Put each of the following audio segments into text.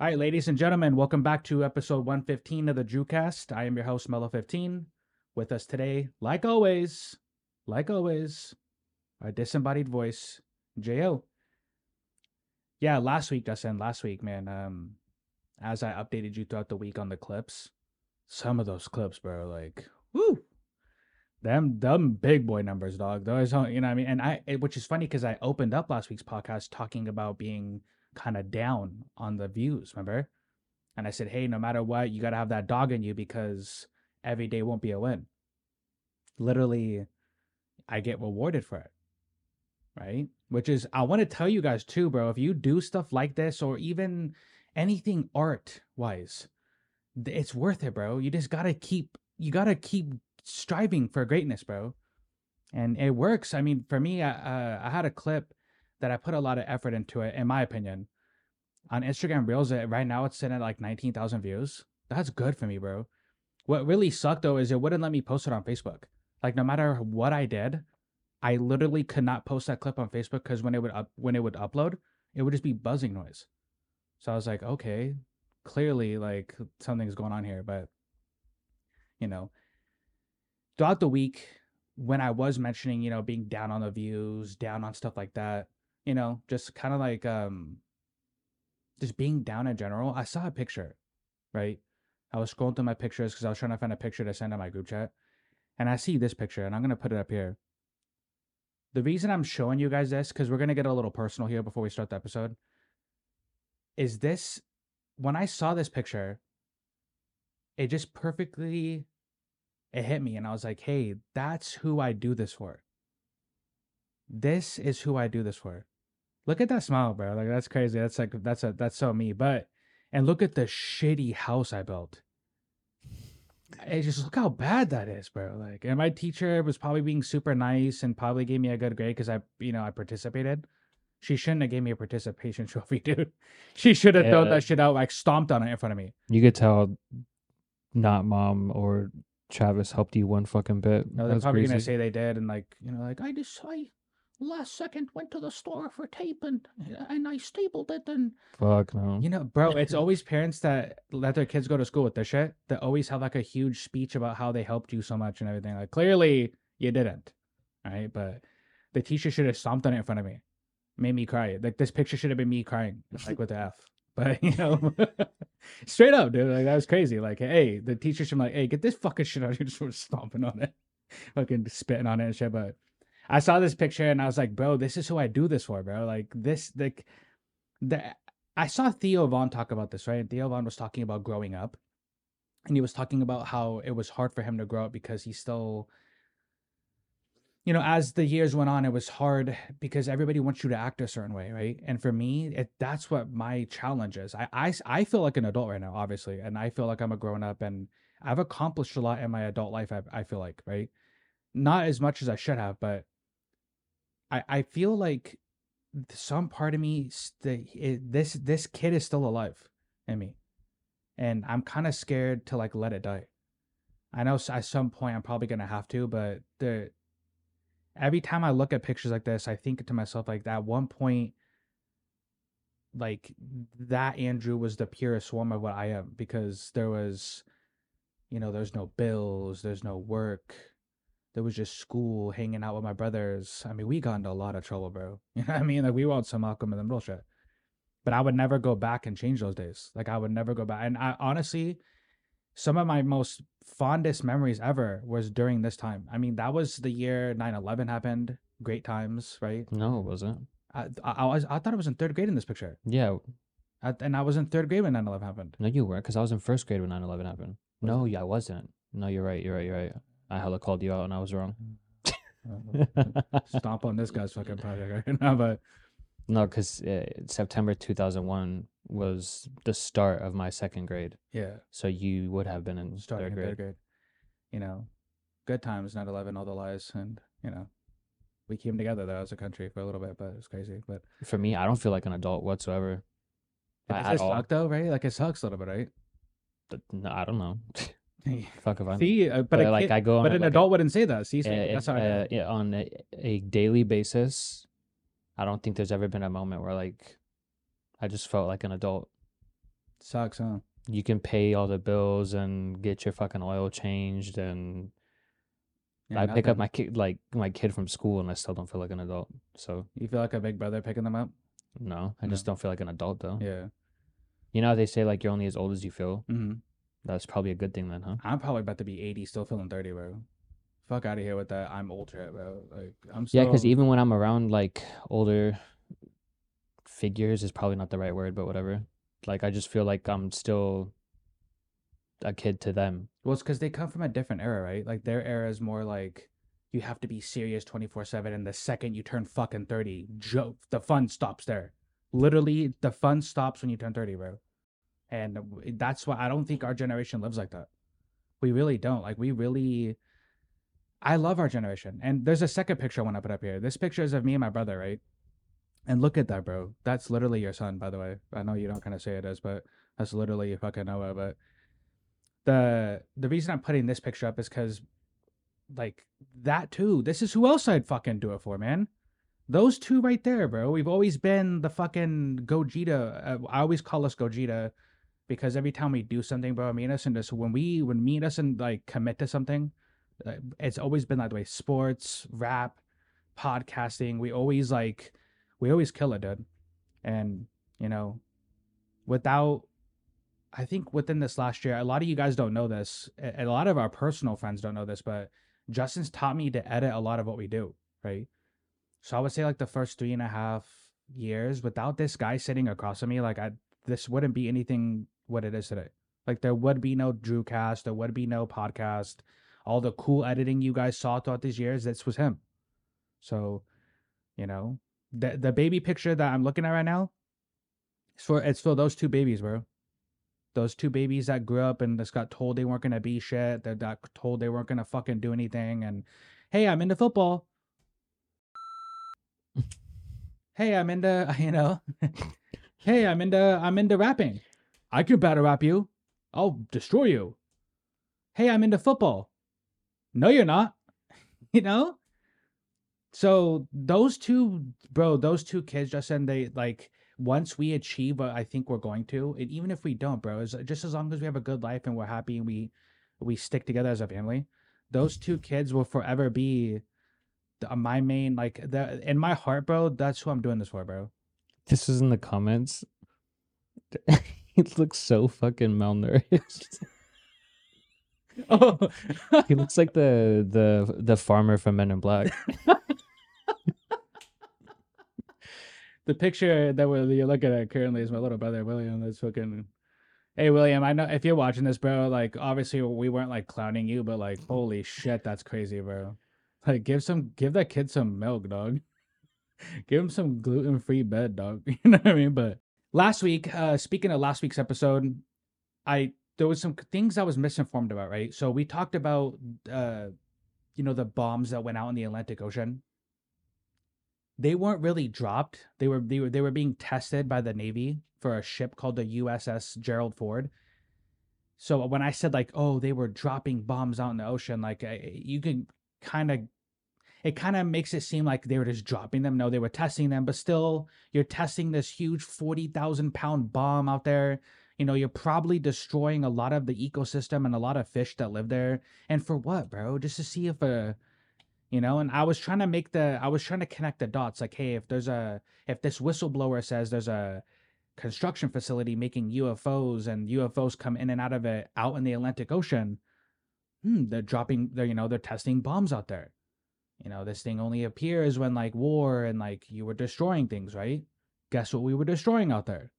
All right, ladies and gentlemen, welcome back to episode 115 of the Drewcast. I am your host, Mellow15. With us today, like always, like always, our disembodied voice, Jo. Yeah, last week, Justin, last week, man. Um, as I updated you throughout the week on the clips, some of those clips, bro, like, woo, them, them big boy numbers, dog. Those, you know what I mean? And I, which is funny because I opened up last week's podcast talking about being kind of down on the views, remember? And I said, hey, no matter what, you got to have that dog in you because every day won't be a win. Literally, I get rewarded for it. Right. Which is, I want to tell you guys too, bro, if you do stuff like this or even anything art wise, it's worth it, bro. You just got to keep, you got to keep striving for greatness, bro. And it works. I mean, for me, I, uh, I had a clip that I put a lot of effort into it, in my opinion. On Instagram Reels, right now it's sitting at like 19,000 views. That's good for me, bro. What really sucked though is it wouldn't let me post it on Facebook. Like no matter what I did, I literally could not post that clip on Facebook because when it would up when it would upload, it would just be buzzing noise. So I was like, okay, clearly like something's going on here. But you know, throughout the week, when I was mentioning, you know, being down on the views, down on stuff like that, you know, just kind of like um just being down in general, I saw a picture, right? I was scrolling through my pictures because I was trying to find a picture to send on my group chat. And I see this picture, and I'm gonna put it up here. The reason I'm showing you guys this, because we're gonna get a little personal here before we start the episode, is this when I saw this picture, it just perfectly it hit me, and I was like, hey, that's who I do this for. This is who I do this for. Look at that smile, bro. Like that's crazy. That's like that's a that's so me. But and look at the shitty house I built. It just look how bad that is, bro. Like, and my teacher was probably being super nice and probably gave me a good grade because I, you know, I participated. She shouldn't have gave me a participation trophy, dude. She should have yeah. thrown that shit out, like stomped on it in front of me. You could tell, not mom or Travis helped you one fucking bit. No, they're probably crazy. gonna say they did, and like, you know, like I just I last second went to the store for tape and and I stapled it and fuck no. You know, bro, it's always parents that let their kids go to school with this shit that always have like a huge speech about how they helped you so much and everything. Like clearly you didn't. Right? But the teacher should have stomped on it in front of me. Made me cry. Like this picture should have been me crying, like with the F. But you know, straight up, dude. Like that was crazy. Like, hey, the teacher should be like, hey, get this fucking shit out. You're just sort of stomping on it, fucking spitting on it and shit. But I saw this picture and I was like, bro, this is who I do this for, bro. Like this, like the I saw Theo Von talk about this, right? Theo Von was talking about growing up, and he was talking about how it was hard for him to grow up because he still, you know, as the years went on, it was hard because everybody wants you to act a certain way, right? And for me, it, that's what my challenge is. I, I I feel like an adult right now, obviously, and I feel like I'm a grown up, and I've accomplished a lot in my adult life. I I feel like, right? Not as much as I should have, but I I feel like some part of me st- this this kid is still alive in me, and I'm kind of scared to like let it die. I know at some point I'm probably gonna have to, but the every time I look at pictures like this, I think to myself like that one point like that Andrew was the purest form of what I am because there was you know there's no bills there's no work there was just school, hanging out with my brothers. I mean, we got into a lot of trouble, bro. You know what I mean? Like we were on some Malcolm in the Middle shit. But I would never go back and change those days. Like I would never go back. And I honestly, some of my most fondest memories ever was during this time. I mean, that was the year 9-11 happened. Great times, right? No, it wasn't. I, I, I was I thought I was in third grade in this picture. Yeah. I, and I was in third grade when 9-11 happened. No, you weren't, because I was in first grade when 9-11 happened. Was no, it? yeah, I wasn't. No, you're right. You're right. You're right. I hella called you out and I was wrong. Stomp on this guy's fucking project right now, but no, because uh, September 2001 was the start of my second grade. Yeah. So you would have been in Starting third grade. third grade. You know, good times, 9 11, all the lies. And, you know, we came together though as a country for a little bit, but it's crazy. But for me, I don't feel like an adult whatsoever. It suck though, right? Like it sucks a little bit, right? No, I don't know. Fuck if I see, uh, but, but like kid, I go, on but an like adult a, wouldn't say that. See, so uh, that's how uh, yeah, on a, a, daily basis. I don't think there's ever been a moment where like I just felt like an adult. Sucks, huh? You can pay all the bills and get your fucking oil changed, and Yeah, I pick up my kid like my kid from school, and I still don't feel like an adult. So You feel like a big brother picking them up? no, I No. just don't feel like an adult though. Yeah. You know how they say like you're only as old as you feel. hmm That's probably a good thing then, huh? I'm probably about to be 80, still feeling 30, bro. Fuck out of here with that. I'm old shit, bro. Like I'm Yeah, because even when I'm around like older figures is probably not the right word, but whatever. Like I just feel like I'm still a kid to them. Well, it's because they come from a different era, right? Like their era is more like you have to be serious 24 7. And the second you turn fucking 30, joke, the fun stops there. Literally, the fun stops when you turn 30, bro. And that's why I don't think our generation lives like that. We really don't. Like, we really. I love our generation. And there's a second picture I want to put up here. This picture is of me and my brother, right? And look at that, bro. That's literally your son, by the way. I know you don't kind of say it is, but that's literally fucking Noah. But the the reason I'm putting this picture up is because like that too. This is who else I'd fucking do it for, man. Those two right there, bro. We've always been the fucking Gogeta. Uh, I always call us Gogeta because every time we do something, bro, me and us and this when we when me and us and like commit to something, it's always been that way. Sports, rap, podcasting. We always like we always kill it, dude. And you know, without I think within this last year, a lot of you guys don't know this, a lot of our personal friends don't know this, but Justin's taught me to edit a lot of what we do, right? So I would say like the first three and a half years, without this guy sitting across from me, like I this wouldn't be anything what it is today. Like there would be no Drewcast, there would be no podcast. All the cool editing you guys saw throughout these years, this was him. So, you know, the the baby picture that I'm looking at right now, it's for it's for those two babies, bro those two babies that grew up and just got told they weren't gonna be shit. That got told they weren't gonna fucking do anything. And hey, I'm into football. hey, I'm into you know. hey, I'm into I'm into rapping. I can battle rap you. I'll destroy you. Hey, I'm into football. No, you're not. you know. So those two, bro, those two kids, Justin, they like once we achieve what I think we're going to, and even if we don't, bro, is just as long as we have a good life and we're happy and we we stick together as a family, those two kids will forever be the, uh, my main like the in my heart, bro. That's who I'm doing this for, bro. This was in the comments. he looks so fucking malnourished. Oh, he looks like the the the farmer from Men in Black. the picture that we're you're looking at currently is my little brother William. That's fucking. Hey William, I know if you're watching this, bro. Like, obviously we weren't like clowning you, but like, holy shit, that's crazy, bro. Like, give some, give that kid some milk, dog. give him some gluten free bed, dog. You know what I mean? But last week, uh, speaking of last week's episode, I there was some things I was misinformed about. Right, so we talked about, uh, you know, the bombs that went out in the Atlantic Ocean they weren't really dropped. They were they were they were being tested by the Navy for a ship called the USS Gerald Ford. So when I said like, oh, they were dropping bombs out in the ocean, like I, you can kind of, it kind of makes it seem like they were just dropping them. No, they were testing them, but still, you're testing this huge forty thousand pound bomb out there. You know, you're probably destroying a lot of the ecosystem and a lot of fish that live there. And for what, bro? Just to see if a you know and i was trying to make the i was trying to connect the dots like hey if there's a if this whistleblower says there's a construction facility making ufos and ufos come in and out of it out in the atlantic ocean hmm, they're dropping they're you know they're testing bombs out there you know this thing only appears when like war and like you were destroying things right guess what we were destroying out there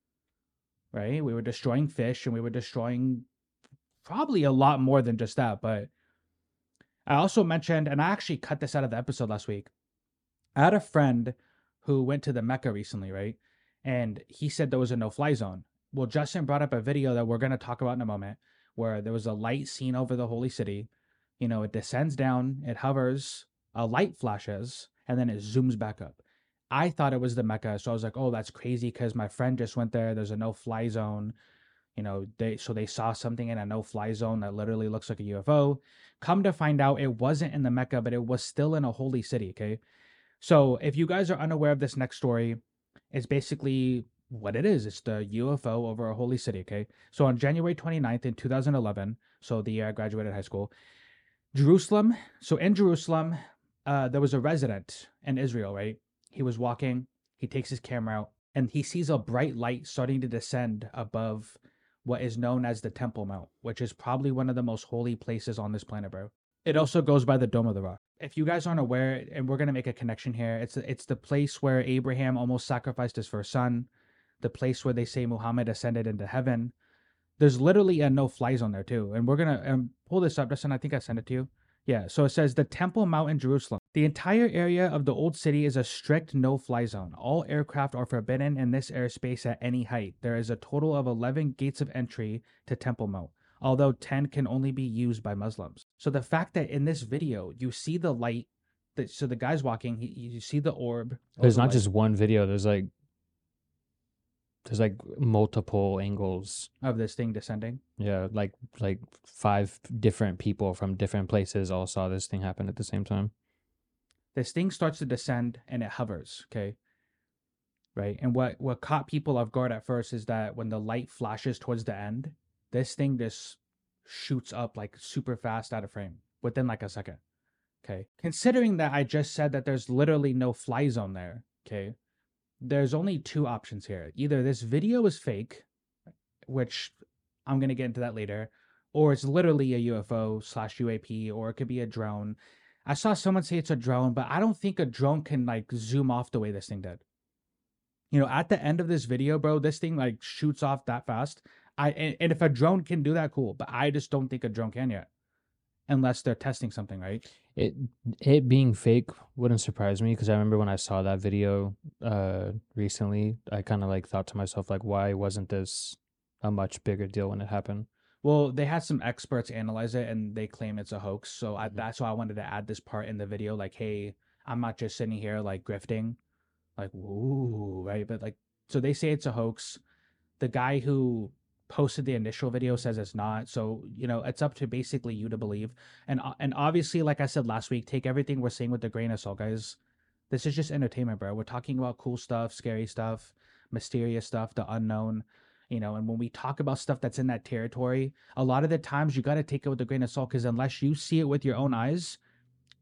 right we were destroying fish and we were destroying probably a lot more than just that but I also mentioned, and I actually cut this out of the episode last week. I had a friend who went to the Mecca recently, right? And he said there was a no fly zone. Well, Justin brought up a video that we're going to talk about in a moment where there was a light seen over the holy city. You know, it descends down, it hovers, a light flashes, and then it zooms back up. I thought it was the Mecca. So I was like, oh, that's crazy because my friend just went there. There's a no fly zone you know they so they saw something in a no fly zone that literally looks like a ufo come to find out it wasn't in the mecca but it was still in a holy city okay so if you guys are unaware of this next story it's basically what it is. It's the UFO over a holy city. Okay. So on January 29th in 2011, so the year I graduated high school, Jerusalem. So in Jerusalem, uh, there was a resident in Israel, right? He was walking, he takes his camera out, and he sees a bright light starting to descend above what is known as the Temple Mount, which is probably one of the most holy places on this planet, bro. It also goes by the Dome of the Rock. If you guys aren't aware, and we're gonna make a connection here, it's it's the place where Abraham almost sacrificed his first son, the place where they say Muhammad ascended into heaven. There's literally a no-fly zone there too, and we're gonna um, pull this up, Justin. I think I sent it to you. Yeah, so it says the Temple Mount in Jerusalem. The entire area of the old city is a strict no fly zone. All aircraft are forbidden in this airspace at any height. There is a total of 11 gates of entry to Temple Mount, although 10 can only be used by Muslims. So the fact that in this video you see the light, that, so the guy's walking, he, you see the orb. There's the not light just one video. There's like there's like multiple angles. of this thing descending. Yeah, like like five different people from different places all saw this thing happen at the same time. this thing starts to descend and it hovers okay right and what what caught people off guard at first is that when the light flashes towards the end this thing just shoots up like super fast out of frame within like a second okay considering that i just said that there's literally no fly zone there okay there's only two options here either this video is fake which i'm going to get into that later or it's literally a ufo slash uap or it could be a drone I saw someone say it's a drone, but I don't think a drone can like zoom off the way this thing did. You know, at the end of this video, bro, this thing like shoots off that fast. I and, and if a drone can do that, cool. But I just don't think a drone can yet, unless they're testing something, right? It it being fake wouldn't surprise me because I remember when I saw that video uh recently, I kind of like thought to myself like, why wasn't this a much bigger deal when it happened? Well, they had some experts analyze it, and they claim it's a hoax. So I, Mhm. that's why I wanted to add this part in the video. Like, hey, I'm not just sitting here like grifting, like woo, right? But like, so they say it's a hoax. The guy who posted the initial video says it's not. So you know, it's up to basically you to believe. And uh, and obviously, like I said last week, take everything we're saying with a grain of salt, guys. This is just entertainment, bro. We're talking about cool stuff, scary stuff, mysterious stuff, the unknown you know and when we talk about stuff that's in that territory a lot of the times you got to take it with a grain of salt because unless you see it with your own eyes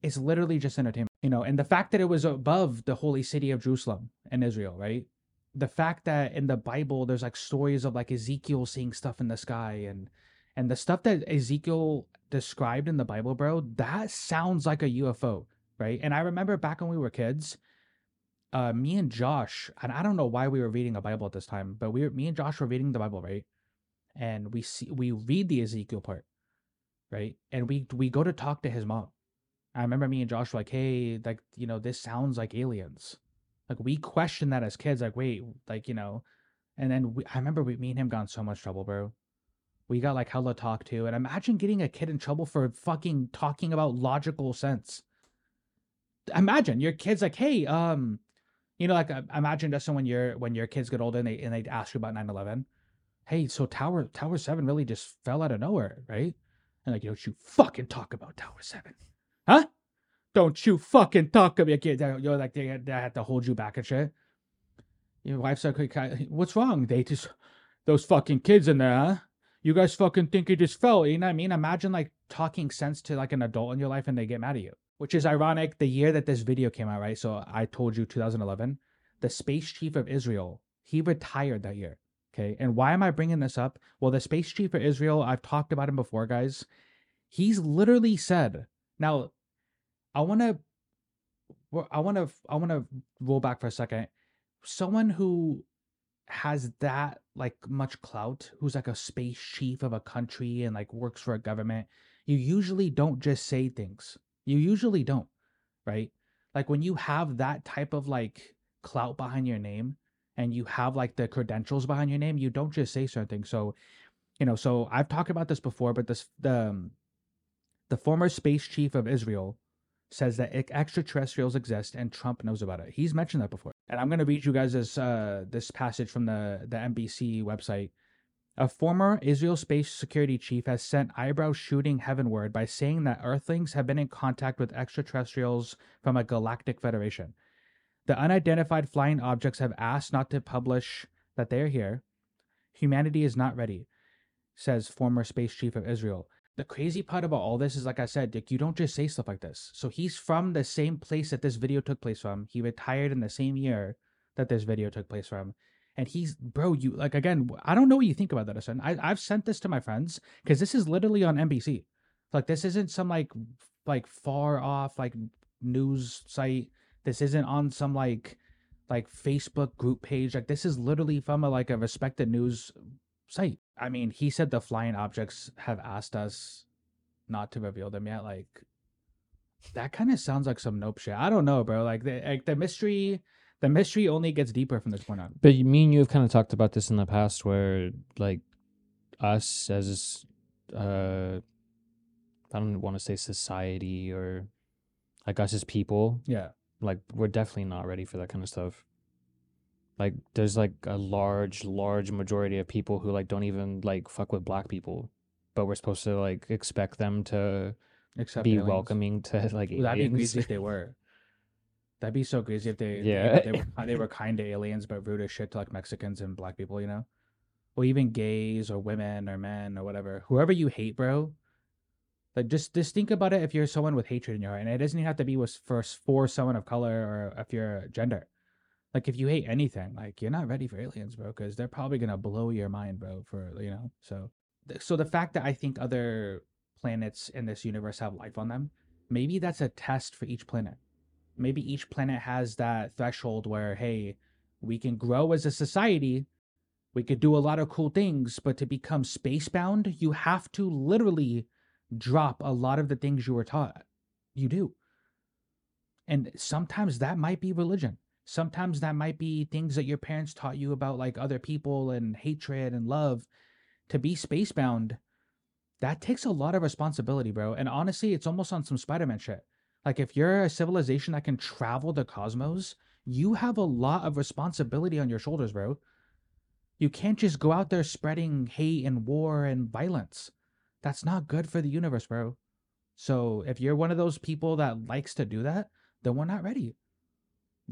it's literally just entertainment you know and the fact that it was above the holy city of jerusalem in israel right the fact that in the bible there's like stories of like ezekiel seeing stuff in the sky and and the stuff that ezekiel described in the bible bro that sounds like a ufo right and i remember back when we were kids uh, me and Josh, and I don't know why we were reading a Bible at this time, but we were, me and Josh were reading the Bible, right? And we see we read the Ezekiel part, right? And we we go to talk to his mom. I remember me and Josh were like, hey, like you know, this sounds like aliens. Like we questioned that as kids, like wait, like you know, and then we, I remember we, me and him got in so much trouble, bro. We got like hella talk to, and imagine getting a kid in trouble for fucking talking about logical sense. Imagine your kid's like, hey, um, you know, like uh, imagine just when your when your kids get older and they and they ask you about 9-11. Hey, so Tower Tower Seven really just fell out of nowhere, right? And like, don't you fucking talk about Tower Seven, huh? Don't you fucking talk about your kids? You're like they, they have to hold you back and shit. Your wife's like, what's wrong? They just those fucking kids in there, huh? You guys fucking think it just fell? You know what I mean? Imagine like talking sense to like an adult in your life and they get mad at you which is ironic the year that this video came out right so i told you 2011 the space chief of israel he retired that year okay and why am i bringing this up well the space chief of israel i've talked about him before guys he's literally said now i want to i want to i want to roll back for a second someone who has that like much clout who's like a space chief of a country and like works for a government you usually don't just say things you usually don't, right? Like when you have that type of like clout behind your name and you have like the credentials behind your name, you don't just say certain things. So, you know, so I've talked about this before, but this the um, the former space chief of Israel says that extraterrestrials exist and Trump knows about it. He's mentioned that before. And I'm going to read you guys this uh this passage from the the NBC website. A former Israel space security chief has sent eyebrows shooting heavenward by saying that Earthlings have been in contact with extraterrestrials from a galactic federation. The unidentified flying objects have asked not to publish that they're here. Humanity is not ready, says former space chief of Israel. The crazy part about all this is, like I said, like you don't just say stuff like this. So he's from the same place that this video took place from. He retired in the same year that this video took place from. And he's, bro, you like again. I don't know what you think about that. I I've sent this to my friends because this is literally on NBC. Like this isn't some like like far off like news site. This isn't on some like like Facebook group page. Like this is literally from a like a respected news site. I mean, he said the flying objects have asked us not to reveal them yet. Like that kind of sounds like some nope shit. I don't know, bro. Like the like the mystery the mystery only gets deeper from this point on. But you- me and you have kind of talked about this in the past, where like us as uh, I don't want to say society or like us as people, Yeah. like we're definitely not ready for that kind of stuff. Like there's like a large, large majority of people who like don't even like fuck with black people, but we're supposed to like expect them to Except be aliens. welcoming to like Ooh, That'd be crazy if they were. That'd be so crazy if they Yeah. they, were, they were kind to aliens but rude as shit to like Mexicans and black people, you know, or even gays or women or men or whatever. Whoever you hate, bro. Like just just think about it. If you're someone with hatred in your heart, and it doesn't even have to be with first for someone of color or if you're gender. Like if you hate anything, like you're not ready for aliens, bro, because they're probably gonna blow your mind, bro. For you know, so so the fact that I think other planets in this universe have life on them, maybe that's a test for each planet. Maybe each planet has that threshold where, hey, we can grow as a society, we could do a lot of cool things, but to become spacebound, you have to literally drop a lot of the things you were taught. You do. And sometimes that might be religion. Sometimes that might be things that your parents taught you about like other people and hatred and love. To be spacebound, that takes a lot of responsibility, bro. And honestly, it's almost on some Spider-Man shit. Like if you're a civilization that can travel the cosmos, you have a lot of responsibility on your shoulders, bro. You can't just go out there spreading hate and war and violence. That's not good for the universe, bro. So if you're one of those people that likes to do that, then we're not ready.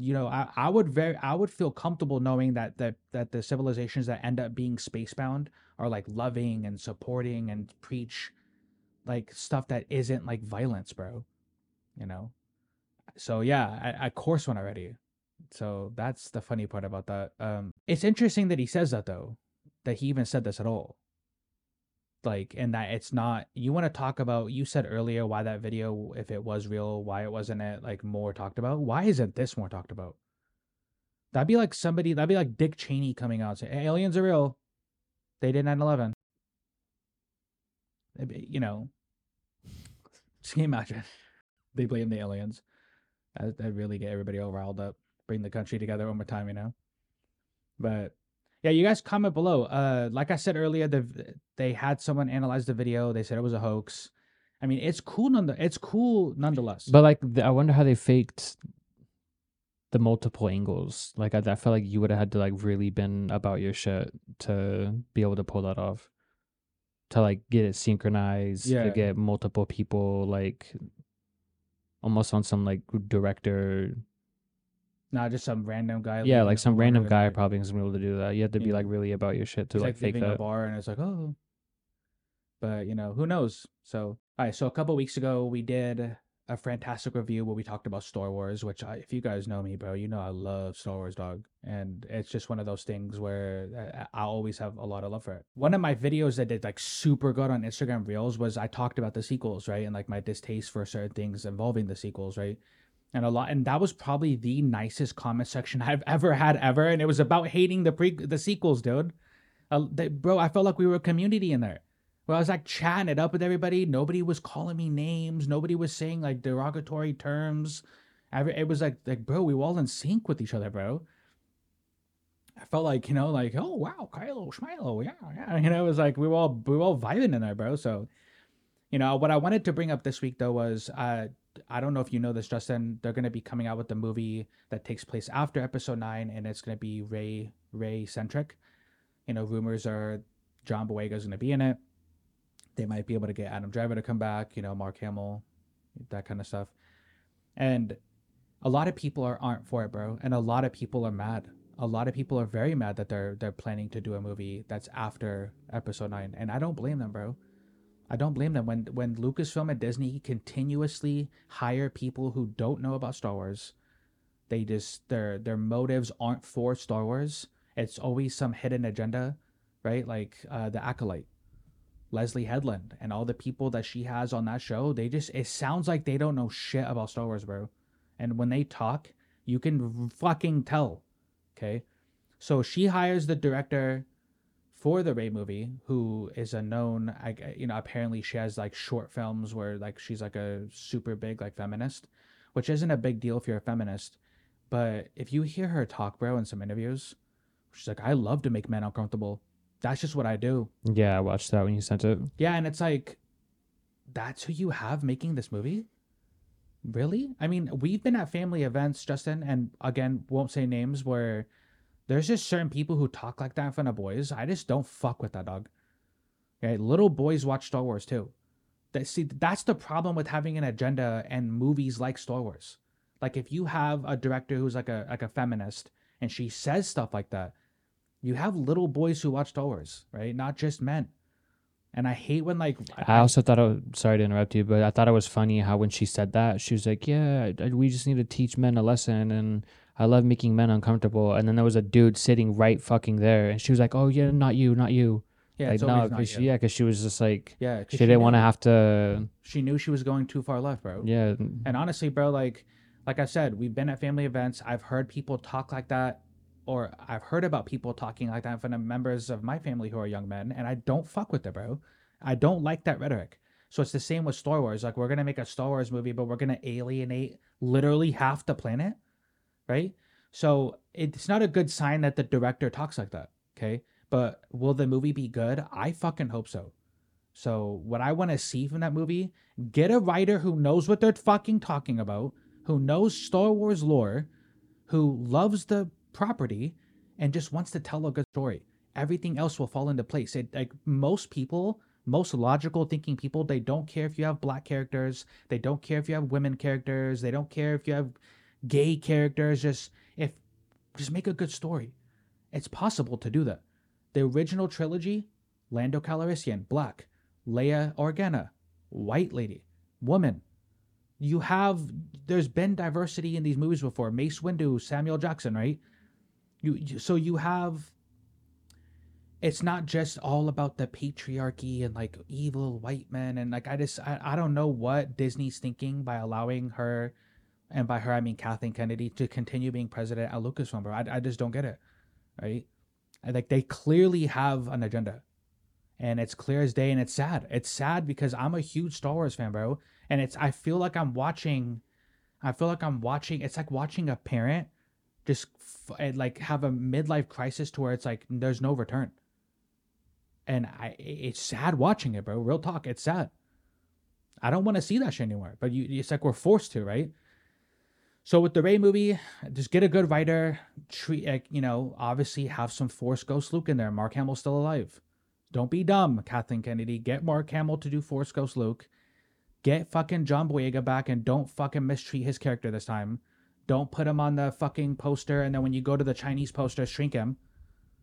You know, I, I would very I would feel comfortable knowing that that that the civilizations that end up being spacebound are like loving and supporting and preach like stuff that isn't like violence, bro. You know? So yeah, I, of course when I'm. So that's the funny part about that. Um it's interesting that he says that though. That he even said this at all. Like and that it's not you want to talk about you said earlier why that video, if it was real, why it wasn't it like more talked about? Why isn't this more talked about? That'd be like somebody that'd be like Dick Cheney coming out saying, aliens are real. They did 9 11. You know, can you imagine? They blame the aliens. That that really get everybody all riled up. Bring the country together one more time, you know. But yeah, you guys comment below. Uh, like I said earlier, the they had someone analyze the video. They said it was a hoax. I mean, it's cool. None, it's cool nonetheless. But like, I wonder how they faked the multiple angles. Like, I, I felt like you would have had to like really been about your shit to be able to pull that off. To like get it synchronized, Yeah. to get multiple people like almost on some like director. Not just some random guy. Yeah, like some random guy like, probably isn't able to do that. You have to be like really about your shit to like, like, fake leaving a bar, and it's like, oh. But you know, who knows? So, all right. So a couple weeks ago, we did a fantastic review where we talked about Star Wars. Which, I, if you guys know me, bro, you know I love Star Wars, dog. And it's just one of those things where I, I always have a lot of love for it. One of my videos that did like super good on Instagram Reels was I talked about the sequels, right, and like my distaste for certain things involving the sequels, right. And a lot, and that was probably the nicest comment section I've ever had ever, and it was about hating the pre the sequels, dude. Uh, they, bro, I felt like we were a community in there. Where I was like chatting it up with everybody. Nobody was calling me names. Nobody was saying like derogatory terms. Every, it was like like bro, we were all in sync with each other, bro. I felt like you know like oh wow, Kylo Schmilo, yeah, yeah. You know, it was like we were all we were all vibing in there, bro. So, you know, what I wanted to bring up this week though was uh I don't know if you know this, Justin. They're gonna be coming out with the movie that takes place after Episode Nine, and it's gonna be Rey Rey centric. You know, rumors are John Boyega's gonna be in it. They might be able to get Adam Driver to come back. You know, Mark Hamill, that kind of stuff. And a lot of people are aren't for it, bro. And a lot of people are mad. a lot of people are very mad that they're they're planning to do a movie that's after episode 9 and I don't blame them, bro. I don't blame them when when Lucasfilm and Disney continuously hire people who don't know about Star Wars. They just their their motives aren't for Star Wars. It's always some hidden agenda, right? Like uh, the acolyte, Leslie Headland, and all the people that she has on that show. They just it sounds like they don't know shit about Star Wars, bro. And when they talk, you can fucking tell. Okay, so she hires the director for the Rey movie, who is a known, I, uh, you know, apparently she has like short films where like she's like a super big like feminist, which isn't a big deal if you're a feminist. But if you hear her talk, bro, in some interviews, she's like, I love to make men uncomfortable. That's just what I do. Yeah, I watched that when you sent it. Yeah, and it's like, that's who you have making this movie? Really? I mean, we've been at family events, Justin, and again, won't say names where there's just certain people who talk like that in front of boys. I just don't fuck with that dog. Okay, little boys watch Star Wars too. That see, that's the problem with having an agenda and movies like Star Wars. Like if you have a director who's like a like a feminist and she says stuff like that, you have little boys who watch Star Wars, right? Not just men. And I hate when like I also thought, it, sorry to interrupt you, but I thought it was funny how when she said that, she was like, "Yeah, we just need to teach men a lesson," and I love making men uncomfortable. And then there was a dude sitting right fucking there, and she was like, "Oh yeah, not you, not you." yeah, like no, not because she, yeah, because she was just like yeah, 'cause she didn't want to have to. She knew she was going too far left, bro. Yeah, And honestly, bro, like like I said, we've been at family events. I've heard people talk like that, or I've heard about people talking like that from members of my family who are young men, and I don't fuck with it, bro. I don't like that rhetoric. So it's the same with Star Wars. Like we're gonna make a Star Wars movie, but we're gonna alienate literally half the planet, right? So it's not a good sign that the director talks like that. Okay. But will the movie be good? I fucking hope so. So what I want to see from that movie, get a writer who knows what they're fucking talking about, who knows Star Wars lore, who loves the property, and just wants to tell a good story. Everything else will fall into place. It, like most people, most logical thinking people, they don't care if you have black characters, they don't care if you have women characters, they don't care if you have gay characters. Just if just make a good story. It's possible to do that. The original trilogy, Lando Calrissian, black. Leia Organa, white lady, woman. You have there's been diversity in these movies before. Mace Windu, Samuel Jackson, right? You, you so you have it's not just all about the patriarchy and like evil white men and like I just I, I don't know what Disney's thinking by allowing her and by her I mean Kathleen Kennedy to continue being president at Lucasfilm, bro. I, I just don't get it, right? I, like they clearly have an agenda and it's clear as day and it's sad it's sad because i'm a huge star wars fan bro and it's i feel like i'm watching i feel like i'm watching it's like watching a parent just f- eh, like have a midlife crisis to where it's like there's no return and i it's sad watching it bro real talk it's sad i don't want to see that shit anymore but you it's like we're forced to right so with the Rey movie, just get a good writer. Treat you know, obviously have some Force Ghost Luke in there. Mark Hamill's still alive. Don't be dumb, Kathleen Kennedy. Get Mark Hamill to do Force Ghost Luke. Get fucking John Boyega back and don't fucking mistreat his character this time. Don't put him on the fucking poster and then when you go to the Chinese poster, shrink him.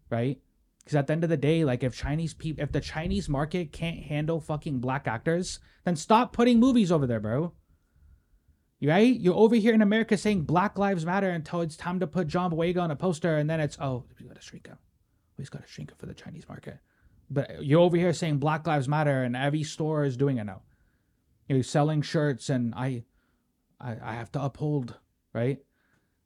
Right? Because at the end of the day, like if Chinese people, if the Chinese market can't handle fucking black actors, then stop putting movies over there, bro. Right? You're over here in America saying Black Lives Matter until it's time to put John Boyega on a poster, and then it's oh, we gotta shrink him. We just gotta shrink him for the Chinese market. But you're over here saying Black Lives Matter, and every store is doing it now. You're selling shirts, and I, I, I have to uphold, right?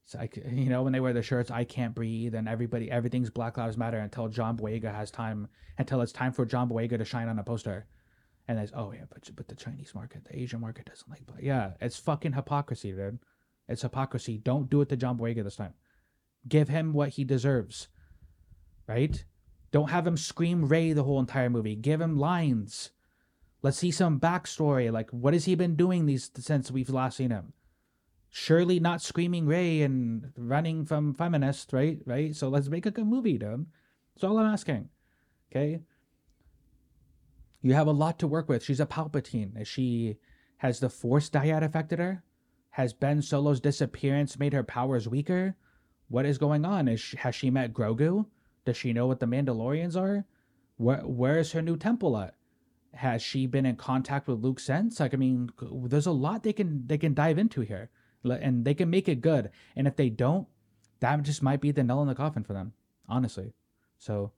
It's like you know when they wear the shirts, I can't breathe, and everybody, everything's Black Lives Matter until John Boyega has time, until it's time for John Boyega to shine on a poster, and it's oh yeah, but but the Chinese market, the Asian market doesn't like. Yeah, it's fucking hypocrisy, dude. It's hypocrisy. Don't do it to John Boyega this time. Give him what he deserves, right? Don't have him scream Rey the whole entire movie. Give him lines. Let's see some backstory. Like, what has he been doing these since we've last seen him? Surely not screaming Rey and running from feminist, right? Right. So let's make a good movie, dude. That's all I'm asking. Okay. You have a lot to work with. She's a Palpatine. She has the Force dyad affected her? Has Ben Solo's disappearance made her powers weaker? What is going on? Is she, has she met Grogu? Does she know what the Mandalorians are? Where where is her new temple at? Has she been in contact with Luke since? Like, I mean, there's a lot they can they can dive into here, and they can make it good. And if they don't, that just might be the nail in the coffin for them, honestly. So,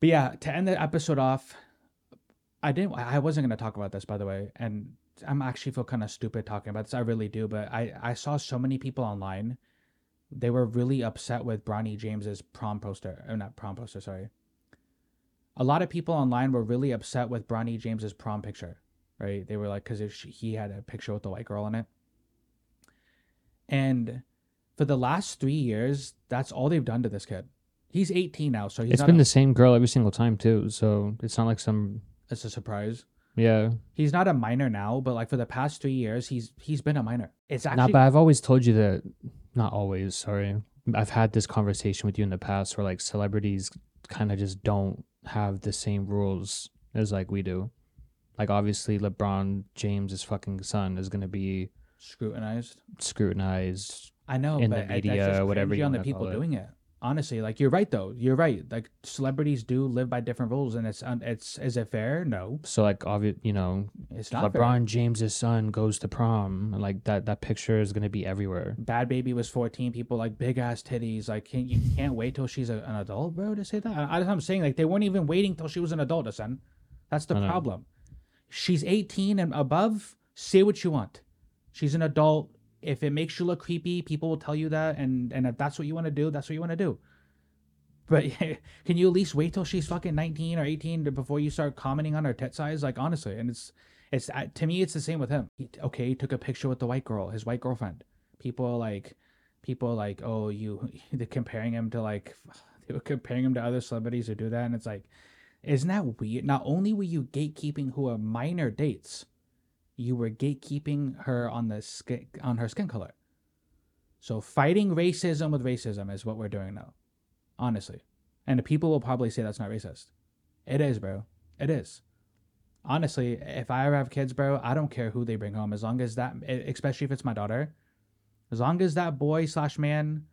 but yeah, to end the episode off, I didn't. I wasn't gonna talk about this, by the way, and I'm actually feel kind of stupid talking about this. I really do, but I I saw so many people online. They were really upset with Bronny James's prom poster, or not prom poster. Sorry. A lot of people online were really upset with Bronny James's prom picture, right? They were like, because he had a picture with the white girl in it, and for the last three years, that's all they've done to this kid. He's 18 now, so he's It's not been a, the same girl every single time too, so it's not like some it's a surprise. yeah. He's not a minor now, but like for the past three years, he's he's been a minor. It's Not, but I've always told you that. Not always. Sorry, I've had this conversation with you in the past where like celebrities kind of just don't have the same rules as like we do. Like obviously, LeBron James's fucking son is gonna be scrutinized. scrutinized. I know, in the but it- media, whatever you on the people doing it. Honestly, like you're right though. You're right. Like celebrities do live by different rules, and it's it's is it fair? No, So like obvious, you know, it's not. fair. LeBron James's son goes to prom, like that that picture is gonna be everywhere. Bhad Bhabie was 14. People like big ass titties. Like can you can't wait till she's a, an adult, bro, to say that. I, I'm saying like they weren't even waiting till she was an adult, son. That's the problem. She's 18 and above. Say what you want. She's an adult. If it makes you look creepy, people will tell you that, and and if that's what you want to do, that's what you want to do. But can you at least wait till she's fucking 19 or 18 to, before you start commenting on her tit size? Like honestly, and it's it's to me it's the same with him. He, okay, he took a picture with the white girl, his white girlfriend. People like people like, oh, you they're comparing him to like they were comparing him to other celebrities who do that, and it's like, isn't that weird? Not only were you gatekeeping who are minor dates, you were gatekeeping her on the skin on her skin color. So fighting racism with racism is what we're doing now, honestly. And the people will probably say that's not racist. It is, bro. It is. Honestly, if I ever have kids, bro, I don't care who they bring home as long as that, especially if it's my daughter, as long as that boy slash man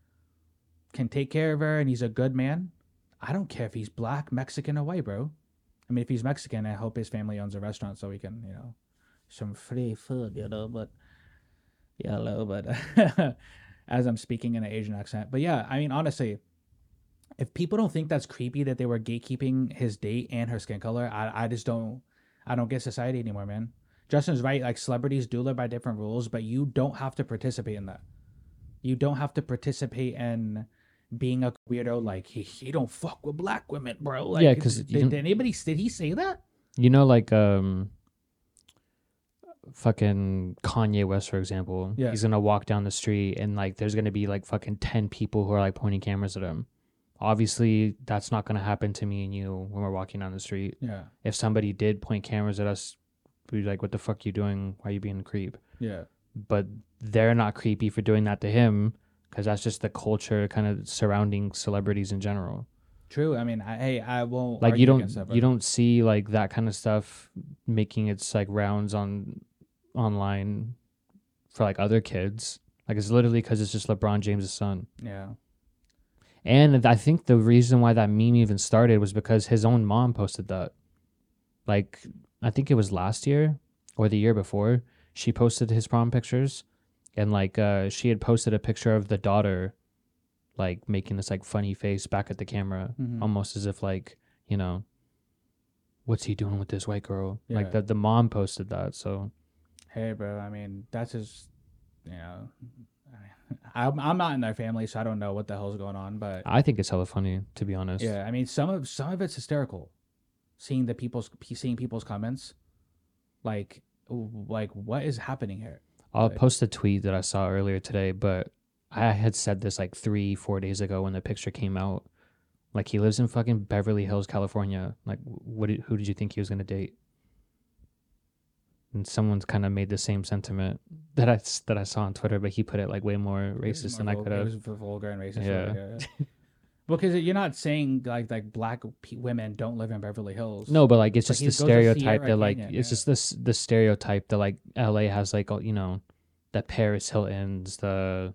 can take care of her and he's a good man, I don't care if he's black, Mexican, or white, bro. I mean, if he's Mexican, I hope his family owns a restaurant so we can, you know, some free food, you know. But yeah, hello, but as I'm speaking in an Asian accent, but yeah, I mean, honestly, if people don't think that's creepy that they were gatekeeping his date and her skin color, I, I just don't, I don't get society anymore, man. Justin's right. Like celebrities do live by different rules, but you don't have to participate in that. You don't have to participate in being a weirdo. Like he, he don't fuck with black women, bro. Like, Yeah, 'cause you did, did anybody did he say that? You know, like um, fucking Kanye West, for example. Yeah. He's gonna walk down the street and like there's gonna be like fucking ten people who are like pointing cameras at him. Obviously, that's not gonna happen to me and you when we're walking down the street. Yeah, If somebody did point cameras at us, we'd be like, "What the fuck you doing? Why are you being a creep?" yeah, But they're not creepy for doing that to him because that's just the culture kind of surrounding celebrities in general. true. I mean, I, hey, I won't like you don't that, you don't see like that kind of stuff making its like rounds on online for like other kids. Like it's literally because it's just lebron james' son. Yeah, and i think the reason why that meme even started was because his own mom posted that. Like i think it was last year or the year before she posted his prom pictures and like uh she had posted a picture of the daughter like making this like funny face back at the camera Mhm. almost as if like you know what's he doing with this white girl? Yeah. like the, the mom posted that so hey, bro. I mean, that's just you know, I, I'm I'm not in their family, so I don't know what the hell's going on, but i think it's hella funny to be honest Yeah, I mean some of some of it's hysterical. Seeing the people's seeing people's comments, like like what is happening here? i'll Right. post a tweet that i saw earlier today but i had said this like three four days ago when the picture came out like he lives in fucking beverly hills california like what did, who did you think he was going to date and someone's kind of made the same sentiment that I that I saw on Twitter, but he put it like way more It was racist than more I vul- could It have. was v- vulgar and racist. Yeah. Because you're not saying like like black women don't live in Beverly Hills. No, but like it's just he the stereotype that like Canyon, it's yeah. just this the stereotype that like LA has like all- you know the Paris Hiltons, the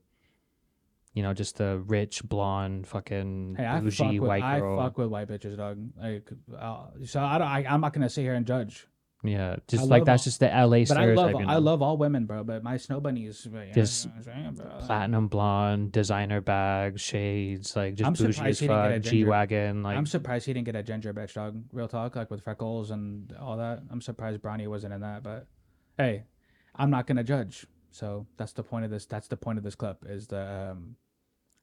you know, just the rich blonde fucking Hey, I fuck bougie with white I fuck with white bitches, dog. Like, uh, so I don't. I, I'm not gonna sit here and judge. Yeah, just I like that's all- just the LA But I love you I love all women, bro. But my snow bunnies, you know Just saying, platinum blonde, designer bag, shades, like just I'm bougie surprised as he didn't get a fuck. G wagon, like I'm surprised he didn't get a ginger bitch, dog. Real talk, like with freckles and all that. I'm surprised Bronny wasn't in that. But hey, I'm not gonna judge. So that's the point of this. That's the point of this clip. Is the um,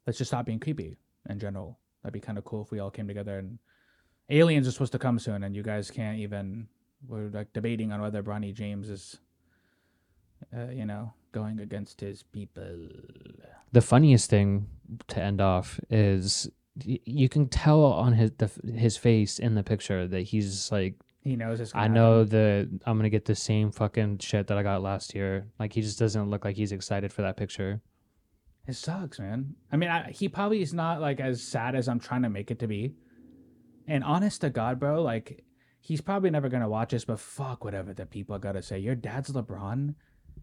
let's just stop being creepy in general. That'd be kind of cool if we all came together and aliens are supposed to come soon, and you guys can't even. We're like debating on whether Bronny James is, uh, you know, going against his people. the funniest thing to end off is y- you can tell on his the, his face in the picture that he's like He knows it's. I happen. know that I'm gonna get the same fucking shit that I got last year. Like he just doesn't look like he's excited for that picture. It sucks, man. I mean, I, he probably is not like as sad as I'm trying to make it to be. And honest to God, bro, like he's probably never gonna watch this, but fuck whatever the people gotta say. Your dad's LeBron.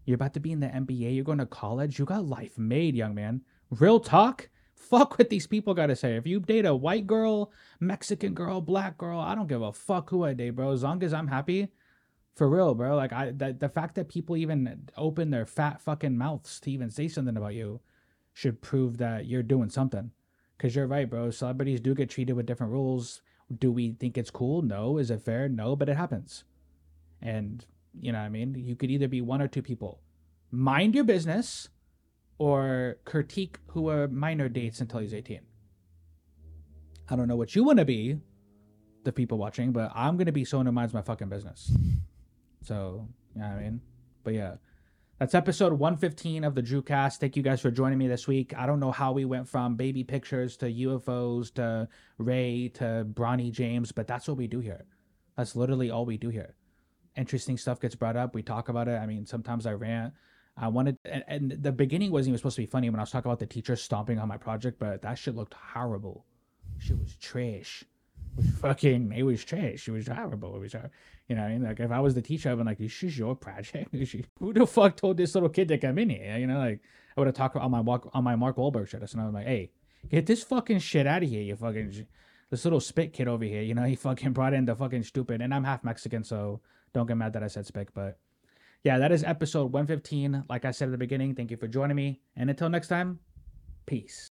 You're about to be in the NBA. You're going to college. You got life made, young man. Real talk. Fuck what these people gotta say. If you date a white girl, Mexican girl, black girl, I don't give a fuck who I date, bro. As long as I'm happy, for real, bro. Like I, the, the fact that people even open their fat fucking mouths to even say something about you should prove that you're doing something. Cause you're right, bro. Celebrities do get treated with different rules. Do we think it's cool? No. Is it fair? No. But it happens. And you know what I mean? You could either be one or two people. Mind your business or critique who a minor dates until he's 18. I don't know what you want to be, the people watching, but I'm going to be someone who minds my fucking business. So, you know what I mean? But yeah, that's episode 115 of the Drewcast. Thank you guys for joining me this week. I don't know how we went from baby pictures to UFOs to Rey to Bronny James, but that's what we do here. That's literally all we do here. Interesting stuff gets brought up. We talk about it. I mean, sometimes I rant. I wanted, and, and the beginning wasn't even supposed to be funny when I was talking about the teacher stomping on my project, but that shit looked horrible. She was trash. It was fucking, it was trash. She was horrible. It was, hor- you know, I mean, like if I was the teacher, I'd been like, "This is your project." Who the fuck told this little kid to come in here? You know, like I would have talked on my walk on my Mark Wahlberg shit. So I was like, "Hey, get this fucking shit out of here, you fucking this little spit kid over here." You know, he fucking brought in the fucking stupid, and I'm half Mexican, so don't get mad that I said spit. but yeah, that is episode 115. Like I said at the beginning, thank you for joining me. And until next time, peace.